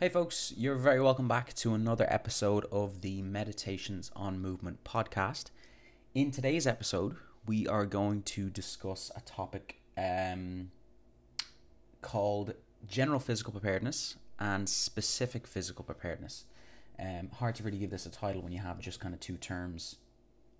Hey, folks, you're very welcome back to another episode of the Meditations on Movement podcast. In today's episode, we are going to discuss a topic um, called general physical preparedness and specific physical preparedness. Um, hard to really give this a title when you have just kind of two terms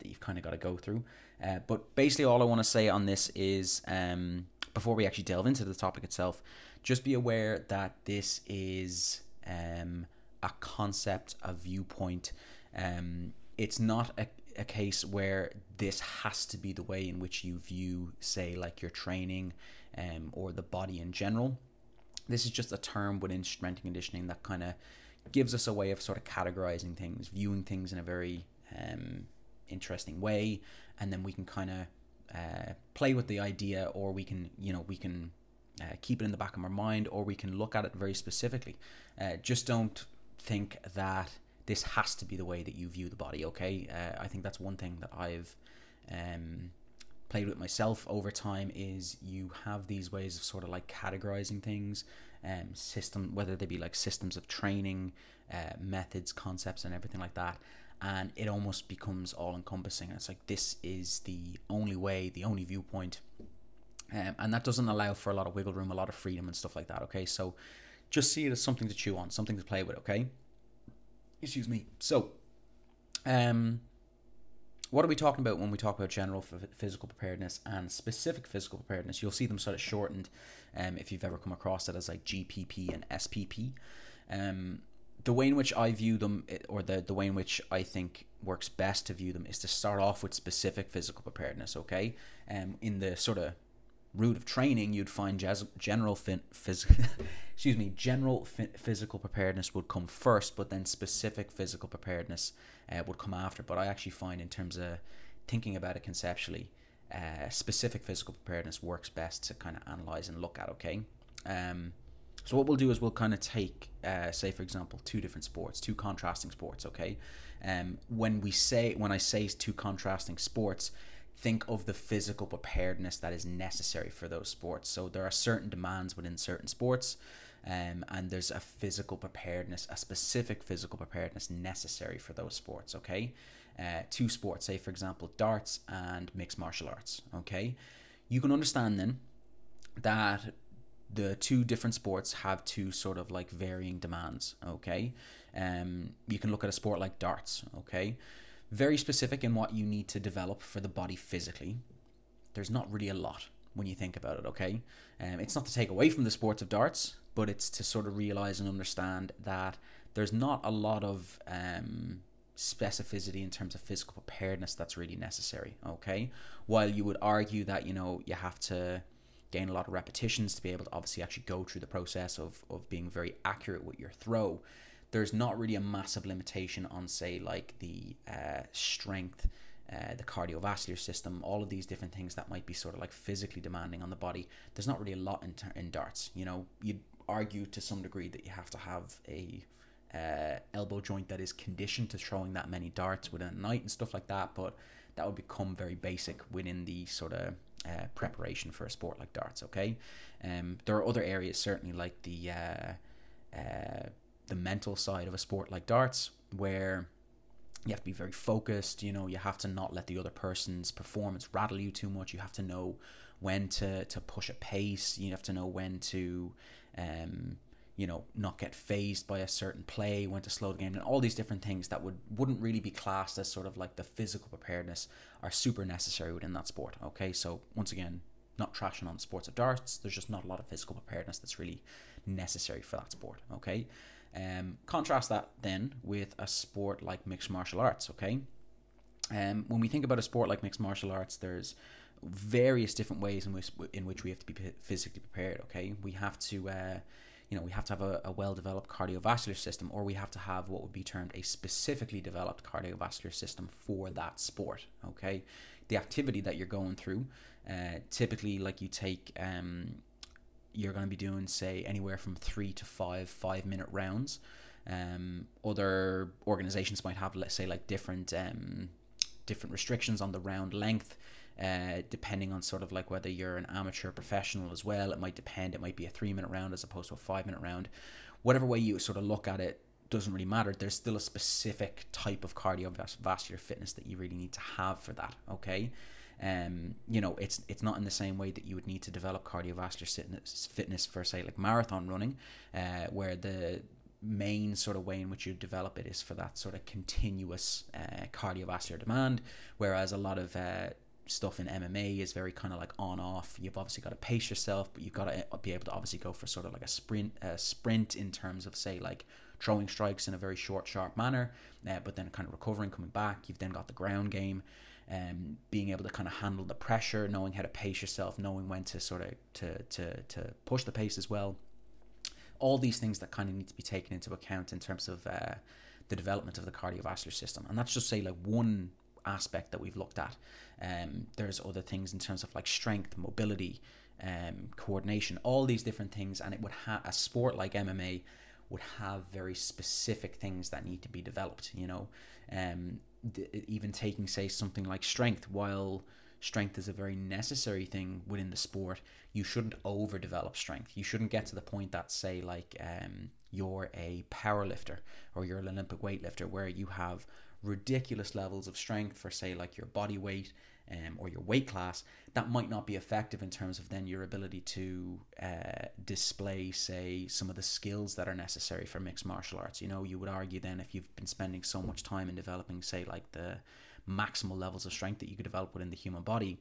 that you've kind of got to go through. Uh, but basically, all I want to say on this is um, before we actually delve into the topic itself, just be aware that this is um, a concept, a viewpoint. Um, it's not a, a case where this has to be the way in which you view, say, like your training um, or the body in general. This is just a term within strength and conditioning that kind of gives us a way of sort of categorizing things, viewing things in a very um, interesting way, and then we can kind of uh, play with the idea, or we can, you know, we can uh, keep it in the back of our mind, or we can look at it very specifically. Uh, just don't think that this has to be the way that you view the body. Okay, uh, I think that's one thing that I've um, played with myself over time. Is you have these ways of sort of like categorizing things, um, system whether they be like systems of training, uh, methods, concepts, and everything like that. And it almost becomes all encompassing. It's like this is the only way, the only viewpoint um, and that doesn't allow for a lot of wiggle room, a lot of freedom, and stuff like that. Okay, so just see it as something to chew on, something to play with. Okay, excuse me. So, um, what are we talking about when we talk about general physical preparedness and specific physical preparedness? You'll see them sort of shortened, um, if you've ever come across it as like GPP and SPP. Um, the way in which I view them, eh, or the, the way in which I think works best to view them, is to start off with specific physical preparedness. Okay, um, in the sort of route of training, you'd find general fin- phys- excuse me, general physical preparedness would come first, but then specific physical preparedness uh, would come after. But I actually find, in terms of thinking about it conceptually, uh, specific physical preparedness works best to kind of analyze and look at. Okay. Um, so what we'll do is we'll kind of take, uh, say for example, two different sports, two contrasting sports. Okay. Um, when we say when I say two contrasting sports, think of the physical preparedness that is necessary for those sports. So there are certain demands within certain sports, um, and there's a physical preparedness, a specific physical preparedness necessary for those sports. Okay, uh, two sports, say for example, darts and mixed martial arts. Okay, you can understand then that the two different sports have two sort of like varying demands. Okay, um, you can look at a sport like darts. Okay very specific in what you need to develop for the body physically. There's not really a lot when you think about it, okay? Um, it's not to take away from the sports of darts, but it's to sort of realize and understand that there's not a lot of um, specificity in terms of physical preparedness that's really necessary, okay? While you would argue that, you know, you have to gain a lot of repetitions to be able to obviously actually go through the process of, of being very accurate with your throw there's not really a massive limitation on, say, like the uh, strength, uh, the cardiovascular system, all of these different things that might be sort of like physically demanding on the body. There's not really a lot in, in darts. You know, you'd argue to some degree that you have to have a uh, elbow joint that is conditioned to throwing that many darts within a night and stuff like that, but that would become very basic within the sort of uh, preparation for a sport like darts. Okay, um, there are other areas certainly like the uh, uh, the mental side of a sport like darts where you have to be very focused you know you have to not let the other person's performance rattle you too much. You have to know when to to push a pace. You have to know when to um you know not get phased by a certain play when to slow the game and all these different things that would wouldn't really be classed as sort of like the physical preparedness are super necessary within that sport okay? So once again not trashing on the sports of darts. There's just not a lot of physical preparedness that's really necessary for that sport okay um, contrast that then with a sport like mixed martial arts, okay? Um, when we think about a sport like mixed martial arts, there's various different ways in which in which we have to be physically prepared. Okay, we have to, uh, you know, we have to have a, a well-developed cardiovascular system, or we have to have what would be termed a specifically developed cardiovascular system for that sport. Okay, the activity that you're going through, uh, typically, like you take um, you're going to be doing say anywhere from three to five five minute rounds um, other organizations might have let's say like different um, different restrictions on the round length uh, depending on sort of like whether you're an amateur professional as well it might depend it might be a three minute round as opposed to a five minute round whatever way you sort of look at it doesn't really matter. There's still a specific type of cardiovascular fitness that you really need to have for that. Okay. Um, you know, it's it's not in the same way that you would need to develop cardiovascular fitness, fitness for say like marathon running, uh, where the main sort of way in which you develop it is for that sort of continuous uh, cardiovascular demand, whereas a lot of uh, stuff in MMA is very kind of like on off. You've obviously got to pace yourself, but you've got to uh, be able to obviously go for sort of like a sprint, a sprint in terms of say like throwing strikes in a very short, sharp manner, uh, but then kind of recovering, coming back. You've then got the ground game, um, being able to kind of handle the pressure, knowing how to pace yourself, knowing when to sort of to to to push the pace as well. All these things that kind of need to be taken into account in terms of uh, the development of the cardiovascular system, and that's just say like one aspect that we've looked at. Um, there's other things in terms of like strength, mobility, um, coordination, all these different things, and it would have a sport like MMA would have very specific things that need to be developed. You know, um, even taking say something like strength. While strength is a very necessary thing within the sport you shouldn't overdevelop strength. You shouldn't get to the point that say like um, you're a power lifter or you're an olympic weightlifter where you have ridiculous levels of strength for say like your body weight um, or your weight class, that might not be effective in terms of then your ability to uh, display, say, some of the skills that are necessary for mixed martial arts. You know, you would argue then if you've been spending so much time in developing, say, like the maximal levels of strength that you could develop within the human body,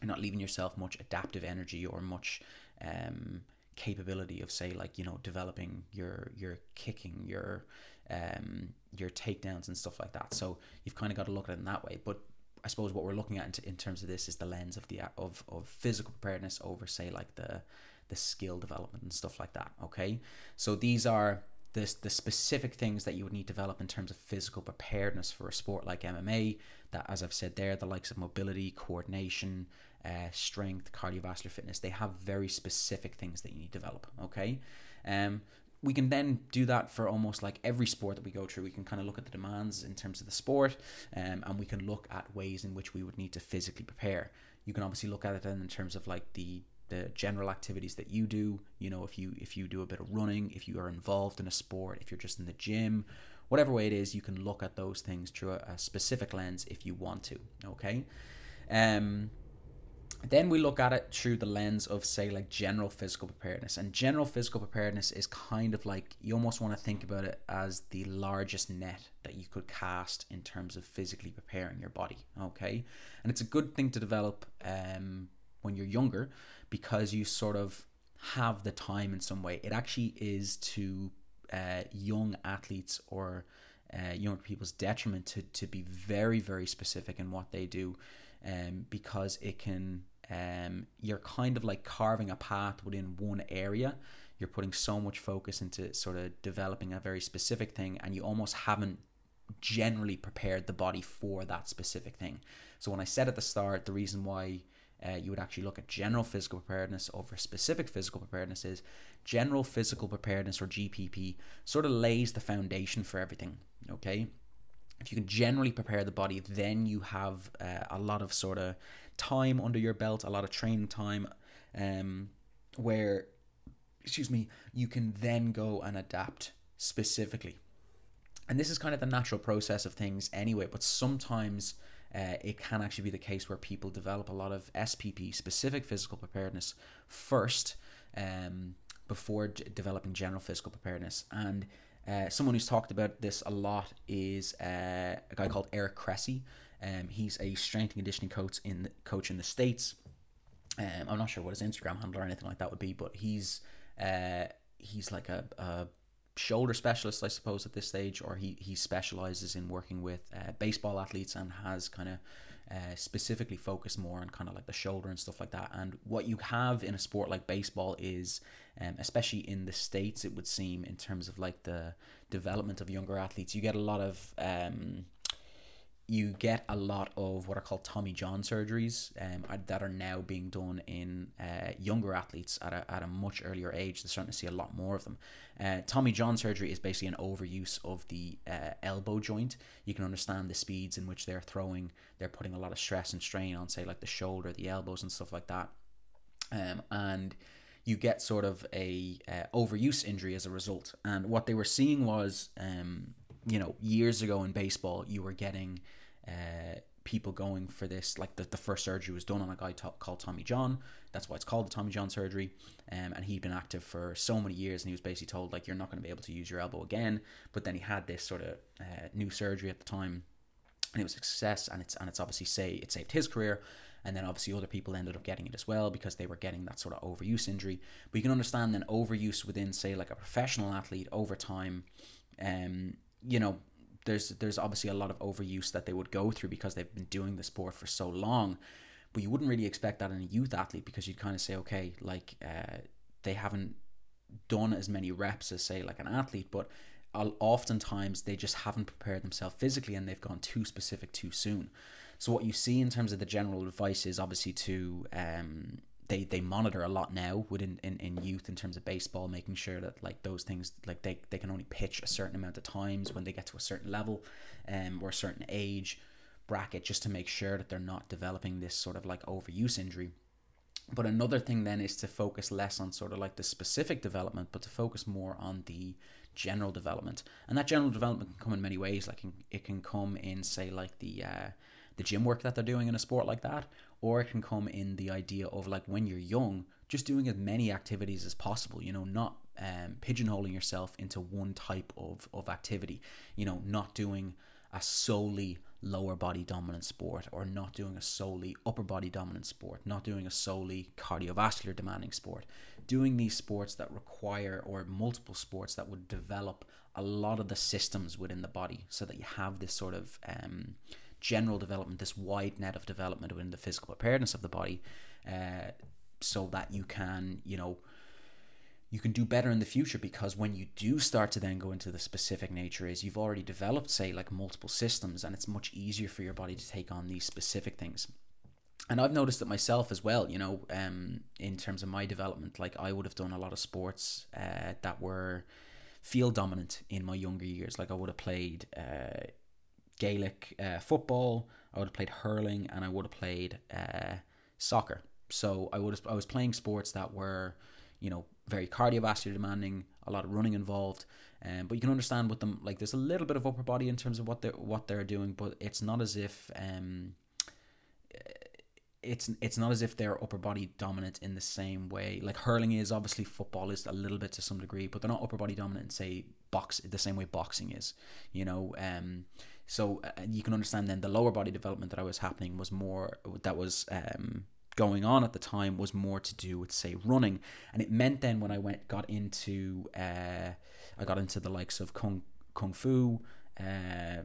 you're not leaving yourself much adaptive energy or much um, capability of, say, like you know, developing your your kicking, your um, your takedowns and stuff like that. So you've kind of got to look at it in that way. But I suppose what we're looking at in, in terms of this is the lens of the of, of physical preparedness over say like the the skill development and stuff like that. Okay, so these are the the specific things that you would need to develop in terms of physical preparedness for a sport like MMA. That, as I've said there, the likes of mobility, coordination, uh, strength, cardiovascular fitness, they have very specific things that you need to develop. Okay, um, we can then do that for almost like every sport that we go through. We can kind of look at the demands in terms of the sport, um, and we can look at ways in which we would need to physically prepare. You can obviously look at it then in terms of like the the general activities that you do. You know, if you if you do a bit of running, if you are involved in a sport, if you're just in the gym, whatever way it is, you can look at those things through a, a specific lens if you want to. Okay. Um, then we look at it through the lens of say like general physical preparedness. And general physical preparedness is kind of like you almost want to think about it as the largest net that you could cast in terms of physically preparing your body okay? And it's a good thing to develop um, when you're younger because you sort of have the time in some way. It actually is to uh, young athletes or uh, young people's detriment to, to be very very specific in what they do um, because it can um, you're kind of like carving a path within one area. You're putting so much focus into sort of developing a very specific thing, and you almost haven't generally prepared the body for that specific thing. So, when I said at the start, the reason why uh, you would actually look at general physical preparedness over specific physical preparedness is general physical preparedness or GPP sort of lays the foundation for everything. Okay, if you can generally prepare the body, then you have uh, a lot of sort of time under your belt, a lot of training time, um, where, excuse me, you can then go and adapt specifically. And this is kind of the natural process of things anyway, but sometimes uh, it can actually be the case where people develop a lot of SPP, specific physical preparedness, first um, before d- developing general physical preparedness. And uh, someone who's talked about this a lot is uh, a guy called Eric Cressey. Um, he's a strength and conditioning coach in the, coach in the states. Um, I'm not sure what his Instagram handle or anything like that would be, but he's uh, he's like a, a shoulder specialist, I suppose, at this stage, or he he specializes in working with uh, baseball athletes and has kind of uh, specifically focus more on kind of like the shoulder and stuff like that. And what you have in a sport like baseball is, um, especially in the states, it would seem in terms of like the development of younger athletes, you get a lot of um, you get a lot of what are called Tommy John surgeries um, that are now being done in uh, younger athletes at a, at a much earlier age. They're starting to see a lot more of them. Uh, Tommy John surgery is basically an overuse of the uh, elbow joint. You can understand the speeds in which they're throwing, they're putting a lot of stress and strain on, say, like the shoulder, the elbows, and stuff like that. Um, and you get sort of a uh, overuse injury as a result. And what they were seeing was, um, you know, years ago in baseball, you were getting uh, people going for this. Like the, the first surgery was done on a guy called Tommy John. That's why it's called the Tommy John surgery. Um, and he'd been active for so many years, and he was basically told like you're not going to be able to use your elbow again. But then he had this sort of uh, new surgery at the time, and it was a success. And it's and it's obviously say it saved his career. And then obviously other people ended up getting it as well because they were getting that sort of overuse injury. But you can understand then overuse within say like a professional athlete over time. Um, you know, there's there's obviously a lot of overuse that they would go through because they've been doing the sport for so long. But you wouldn't really expect that in a youth athlete because you'd kind of say, okay, like uh, they haven't done as many reps as say like an athlete, but oftentimes they just haven't prepared themselves physically and they've gone too specific too soon. So what you see in terms of the general advice is obviously to um, they they monitor a lot now within in, in youth in terms of baseball, making sure that like those things like they, they can only pitch a certain amount of times when they get to a certain level, um, or a certain age bracket, just to make sure that they're not developing this sort of like overuse injury. But another thing then is to focus less on sort of like the specific development, but to focus more on the general development. And that general development can come in many ways. Like it can come in, say, like the uh, the gym work that they're doing in a sport like that, or it can come in the idea of like when you're young, just doing as many activities as possible. You know, not um, pigeonholing yourself into one type of of activity. You know, not doing a solely lower body dominant sport or not doing a solely upper body dominant sport, not doing a solely cardiovascular demanding sport, doing these sports that require or multiple sports that would develop a lot of the systems within the body so that you have this sort of um, general development, this wide net of development within the physical preparedness of the body, uh, so that you can, you know, you can do better in the future because when you do start to then go into the specific nature is you've already developed say like multiple systems and it's much easier for your body to take on these specific things and I've noticed it myself as well, you know, um, in terms of my development, like I would have done a lot of sports uh, that were field dominant in my younger years. Like I would have played uh, Gaelic uh, football, I would have played hurling, and I would have played uh, soccer. So I would have, I was playing sports that were, you know, very cardiovascular demanding, a lot of running involved. Um, but you can understand with them, like there's a little bit of upper body in terms of what they're what they're doing, but it's not as if um, it's it's not as if they're upper body dominant in the same way. Like hurling is obviously football is a little bit to some degree, but they're not upper body dominant. Say box the same way boxing is, you know. Um, so uh, you can understand then the lower body development that I was happening was more that was um going on at the time was more to do with say running, and it meant then when I went got into uh I got into the likes of kung kung fu, uh,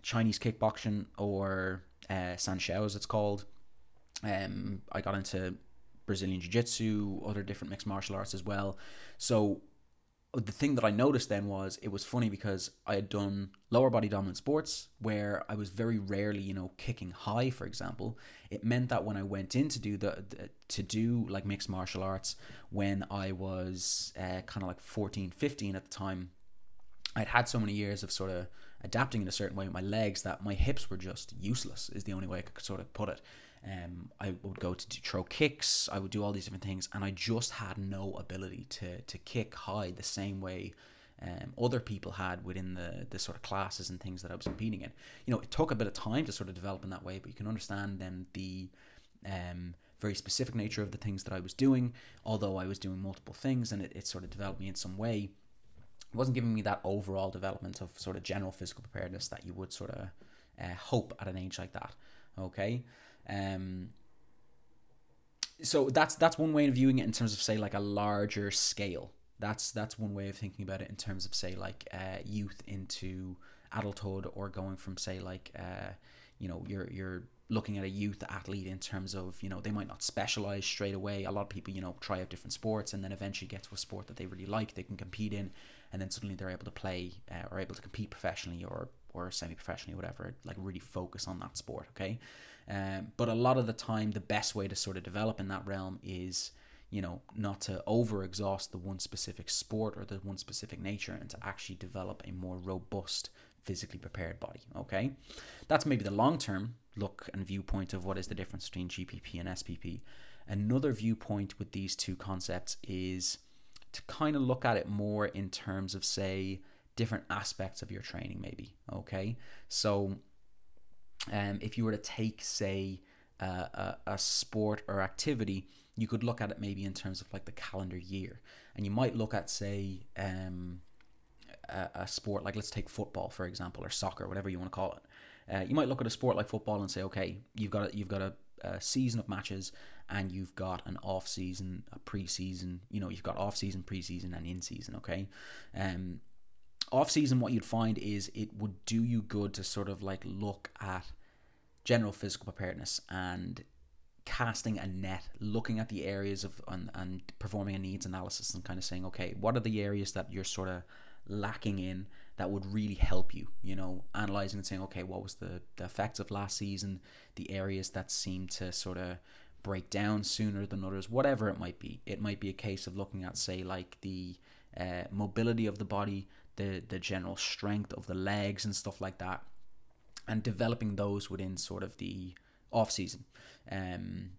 Chinese kickboxing or uh, Sanshou as it's called um, I got into Brazilian Jiu Jitsu, other different mixed martial arts as well. So the thing that I noticed then was it was funny because I had done lower body dominant sports where I was very rarely, you know, kicking high, for example. It meant that when I went in to do the, the to do like mixed martial arts when I was uh, kind of like 14, 15 at the time, I'd had so many years of sort of adapting in a certain way with my legs that my hips were just useless is the only way I could sort of put it. Um, I would go to throw kicks. I would do all these different things, and I just had no ability to to kick high the same way um, other people had within the the sort of classes and things that I was competing in. You know, it took a bit of time to sort of develop in that way, but you can understand then the um, very specific nature of the things that I was doing. Although I was doing multiple things, and it, it sort of developed me in some way. It wasn't giving me that overall development of sort of general physical preparedness that you would sort of uh, hope at an age like that. Okay. Um, so that's that's one way of viewing it in terms of say like a larger scale. That's that's one way of thinking about it in terms of say like uh, youth into adulthood or going from say like uh, you know you're you're looking at a youth athlete in terms of you know they might not specialize straight away a lot of people you know try out different sports and then eventually get to a sport that they really like they can compete in and then suddenly they're able to play uh, or able to compete professionally or or semi-professionally whatever like really focus on that sport okay um, but a lot of the time, the best way to sort of develop in that realm is, you know, not to over exhaust the one specific sport or the one specific nature and to actually develop a more robust, physically prepared body. Okay. That's maybe the long term look and viewpoint of what is the difference between GPP and SPP. another viewpoint with these two concepts is to kind of look at it more in terms of, say, different aspects of your training, maybe. Okay. So, um, if you were to take, say, uh, a, a sport or activity, you could look at it maybe in terms of like the calendar year. And you might look at, say, um, a, a sport like let's take football for example or soccer whatever you want to call it uh, you might look at a sport like football and say okay you've got a, you've got a, a season of matches and you've got an off season a pre-season you know you've got off season pre-season and in season okay um off season what you'd find is it would do you good to sort of like look at general physical preparedness and casting a net looking at the areas of and, and performing a needs analysis and kind of saying okay what are the areas that you're sort of lacking in that would really help you? You know analyzing and saying okay what was the, the effects of last season the areas that seem to sort of break down sooner than others whatever it might be. It might be a case of looking at say like the uh, mobility of the body the the general strength of the legs and stuff like that and developing those within sort of the off season um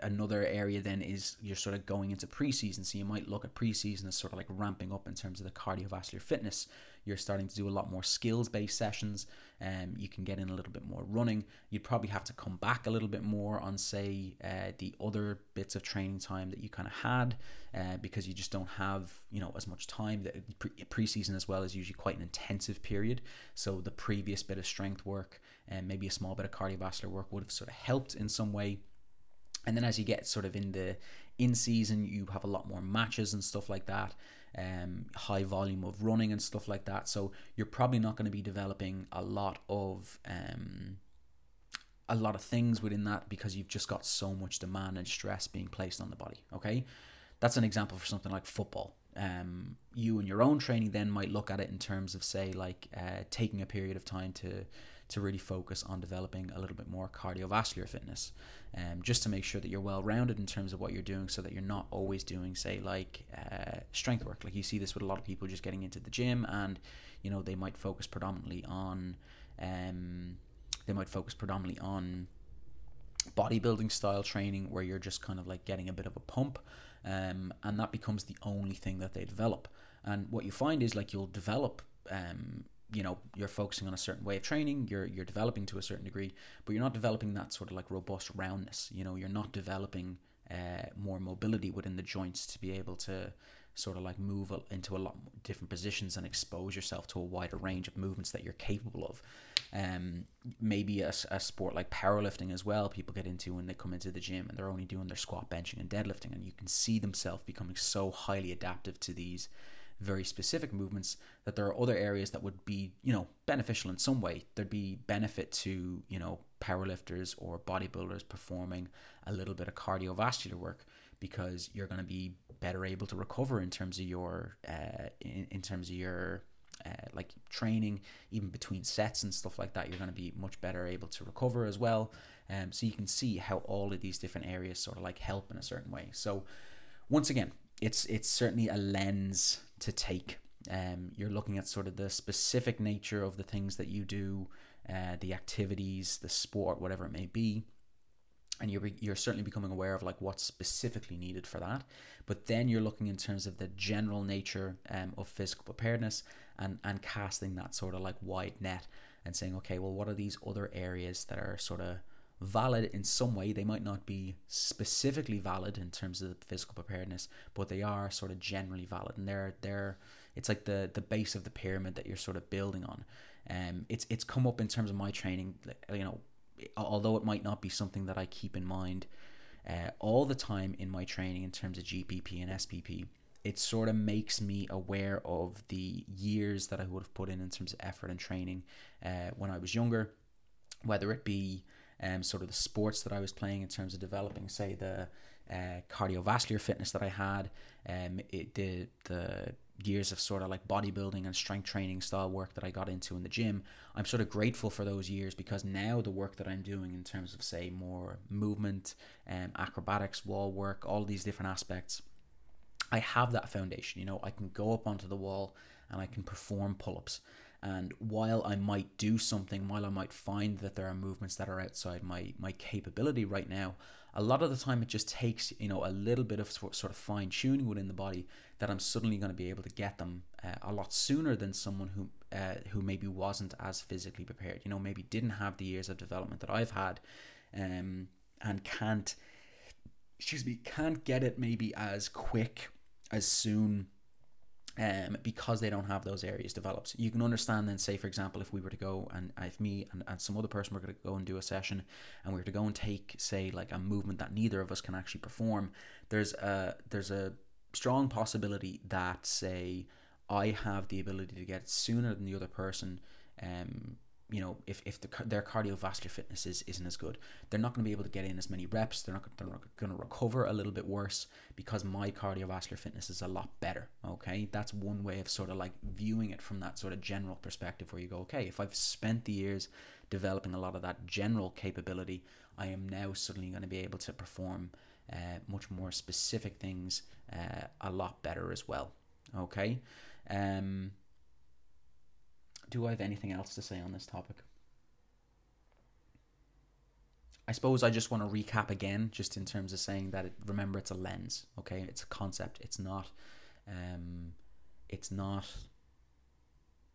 another area then is you're sort of going into preseason. So you might look at preseason as sort of like ramping up in terms of the cardiovascular fitness. You're starting to do a lot more skills based sessions. Um, you can get in a little bit more running. You'd probably have to come back a little bit more on, say, uh, the other bits of training time that you kind of had uh, because you just don't have, you know, as much time. Pre- preseason as well is usually quite an intensive period. So the previous bit of strength work and maybe a small bit of cardiovascular work would have sort of helped in some way and then as you get sort of in the in season, you have a lot more matches and stuff like that. Um, high volume of running and stuff like that. So you're probably not going to be developing a lot of um, a lot of things within that because you've just got so much demand and stress being placed on the body. Okay, that's an example for something like football. Um, you and your own training then might look at it in terms of say like uh, taking a period of time to to really focus on developing a little bit more cardiovascular fitness, um, just to make sure that you're well rounded in terms of what you're doing, so that you're not always doing, say, like uh, strength work. Like you see this with a lot of people just getting into the gym, and you know they might focus predominantly on, um, they might focus predominantly on bodybuilding style training where you're just kind of like getting a bit of a pump um, and that becomes the only thing that they develop and what you find is like you'll develop um, you know you're focusing on a certain way of training you're you're developing to a certain degree but you're not developing that sort of like robust roundness you know you're not developing uh, more mobility within the joints to be able to sort of like move into a lot different positions and expose yourself to a wider range of movements that you're capable of. Um, maybe a, a sport like powerlifting as well people get into when they come into the gym and they're only doing their squat benching and deadlifting and you can see themselves becoming so highly adaptive to these very specific movements that there are other areas that would be you know beneficial in some way. There'd be benefit to you know powerlifters or bodybuilders performing a little bit of cardiovascular work because you're going to be better able to recover in terms of your uh, in, in terms of your uh, like training even between sets and stuff like that you're going to be much better able to recover as well. Um, so you can see how all of these different areas sort of like help in a certain way. So once again it's it's certainly a lens to take. Um, you're looking at sort of the specific nature of the things that you do, uh, the activities, the sport, whatever it may be, and you're you're certainly becoming aware of like what's specifically needed for that. But then you're looking in terms of the general nature um, of physical preparedness and and casting that sort of like wide net and saying, okay, well, what are these other areas that are sort of valid in some way. They might not be specifically valid in terms of the physical preparedness, but they are sort of generally valid, and they're they're it's like the the base of the pyramid that you're sort of building on. Um, it's it's come up in terms of my training. You know, although it might not be something that I keep in mind uh, all the time in my training in terms of GPP and SPP. It sort of makes me aware of the years that I would have put in in terms of effort and training uh, when I was younger, whether it be um, sort of the sports that I was playing in terms of developing, say the uh, cardiovascular fitness that I had, um, it, the the years of sort of like bodybuilding and strength training style work that I got into in the gym. I'm sort of grateful for those years because now the work that I'm doing in terms of say more movement, um, acrobatics, wall work, all these different aspects. I have that foundation, you know, I can go up onto the wall and I can perform pull ups And while I might do something, while I might find that there are movements that are outside my my capability right now, a lot of the time it just takes you know a little bit of sort of fine tuning within the body that I'm suddenly going to be able to get them uh, a lot sooner than someone who uh, who maybe wasn't as physically prepared. You know, maybe didn't have the years of development that I've had, um, and can't excuse me can't get it maybe as quick as soon um, because they don't have those areas developed. You can understand then, say, for example, if we were to go and if me and, and some other person were going to go and do a session and we were to go and take, say, like a movement that neither of us can actually perform, there's a, there's a strong possibility that, say, I have the ability to get sooner than the other person um, you know, if, if the, their cardiovascular fitness is, isn't as good, they're not going to be able to get in as many reps. They're not, they're not going to recover a little bit worse because my cardiovascular fitness is a lot better. Okay. That's one way of sort of like viewing it from that sort of general perspective where you go, okay, if I've spent the years developing a lot of that general capability, I am now suddenly going to be able to perform uh, much more specific things uh, a lot better as well. Okay. Um, do I have anything else to say on this topic? I suppose I just want to recap again, just in terms of saying that it, remember it's a lens, okay? It's a concept. It's not, um, it's not,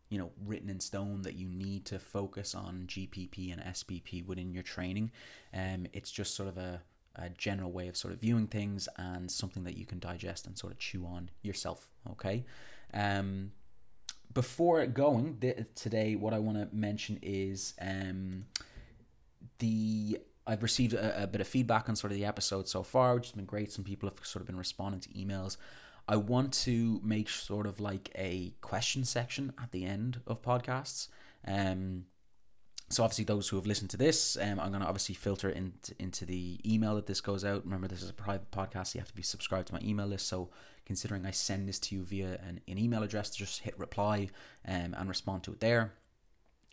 you know, written in stone that you need to focus on GPP and SPP within your training. Um, it's just sort of a, a general way of sort of viewing things and something that you can digest and sort of chew on yourself, okay? Um, before going th- today, what I want to mention is um, the I've received a, a, bit of feedback on sort of the episode so far, which has been great. Some people have sort of been responding to emails. I want to make sort of like a question section at the end of podcasts. Um, so obviously those who have listened to this um, i'm going to obviously filter into, into the email that this goes out. Remember this is a private podcast so you have to be subscribed to my email list. So considering i send this to you via an, an email address just hit reply um, and respond to it there.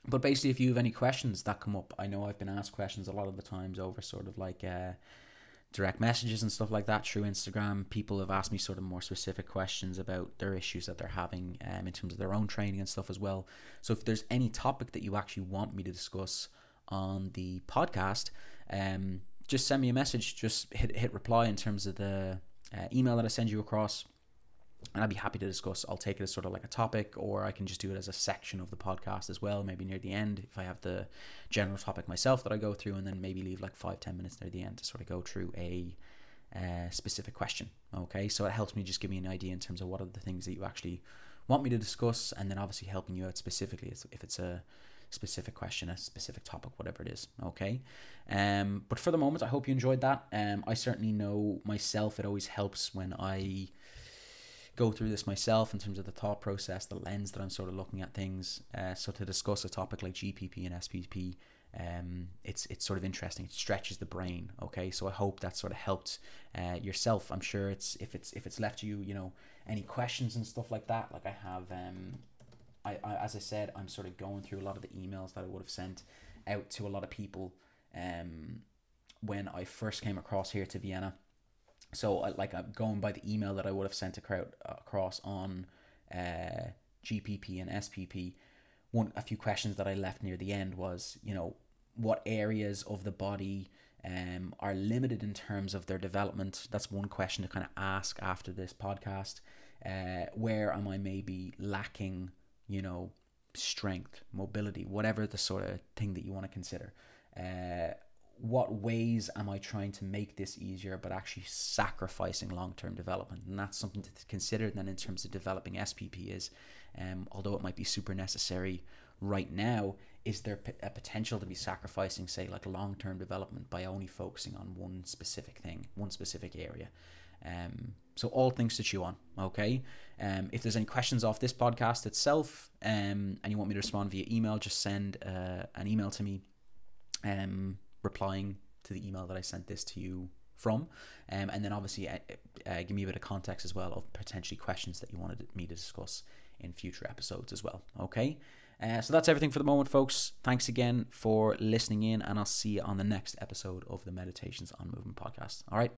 But basically if you have any questions that come up i know i've been asked questions a lot of the times over sort of like uh, direct messages and stuff like that through Instagram. People have asked me sort of more specific questions about their issues that they're having um, in terms of their own training and stuff as well. So if there's any topic that you actually want me to discuss on the podcast, um, just send me a message. Just hit hit reply in terms of the uh, email that I send you across and I'd be happy to discuss. I'll take it as sort of like a topic, or I can just do it as a section of the podcast as well, maybe near the end if I have the general topic myself that I go through, and then maybe leave like five ten minutes near the end to sort of go through a uh, specific question. Okay, so it helps me just give me an idea in terms of what are the things that you actually want me to discuss, and then obviously helping you out specifically if it's a specific question, a specific topic, whatever it is. Okay. Um, but for the moment, I hope you enjoyed that. Um, I certainly know myself, it always helps when I go through this myself in terms of the thought process, the lens that I'm sort of looking at things. Uh, so to discuss a topic like GPP and SPP, um, it's it's sort of interesting. It stretches the brain. Okay, so I hope that sort of helped uh, yourself. I'm sure it's if it's if it's left you, you know, any questions and stuff like that. Like I have, um, I, I as I said, I'm sort of going through a lot of the emails that I would have sent out to a lot of people, um, when I first came across here to Vienna so like I'm going by the email that I would have sent across on uh, GPP and SPP. One a few questions that I left near the end was you know what areas of the body um, are limited in terms of their development. That's one question to kind of ask after this podcast. Uh, where am I maybe lacking, you know, strength, mobility, whatever the sort of thing that you want to consider. Uh, what ways am I trying to make this easier, but actually sacrificing long term development? And that's something to consider then in terms of developing SPP is, um, although it might be super necessary right now, is there a potential to be sacrificing, say, like long term development by only focusing on one specific thing, one specific area? Um, so all things to chew on. Okay. Um, if there's any questions off this podcast itself, um, and you want me to respond via email, just send uh, an email to me. Um, replying to the email that I sent this to you from. Um, and then obviously uh, uh, give me a bit of context as well of potentially questions that you wanted me to discuss in future episodes as well. Okay. Uh, so that's everything for the moment, folks. Thanks again for listening in, and I'll see you on the next episode of the Meditations on Movement podcast. All right.